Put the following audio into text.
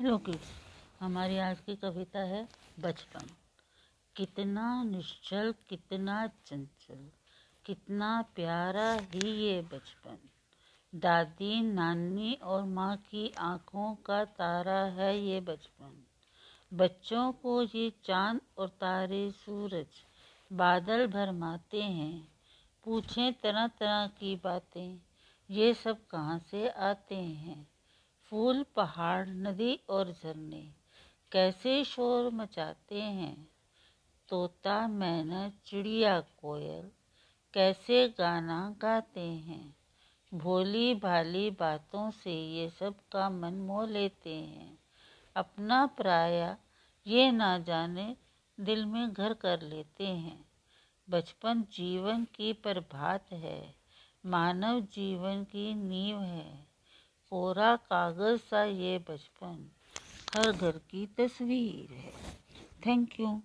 Hello kids, हमारी आज की कविता है बचपन। कितना निश्चल, कितना चंचल, कितना प्यारा ही ये बचपन। दादी, नानी और माँ की आँखों का तारा है ये बचपन। बच्चों को ये चाँद और तारे सूरज बादल भरमाते हैं, पूछें तरह तरह की बातें, ये सब कहाँ से आते हैं? फूल, पहाड़, नदी और झरने। कैसे शोर मचाते हैं? तोता, मैना, चिड़िया, कोयल, कैसे गाना गाते हैं? भोली भाली बातों से ये सब का मन मोह लेते हैं। अपना पराया ये ना जाने दिल में घर कर लेते हैं। बचपन जीवन की प्रभात है, मानव जीवन की नींव है। कोरा कागज़ सा ये बचपन। हर घर की तस्वीर है। Thank you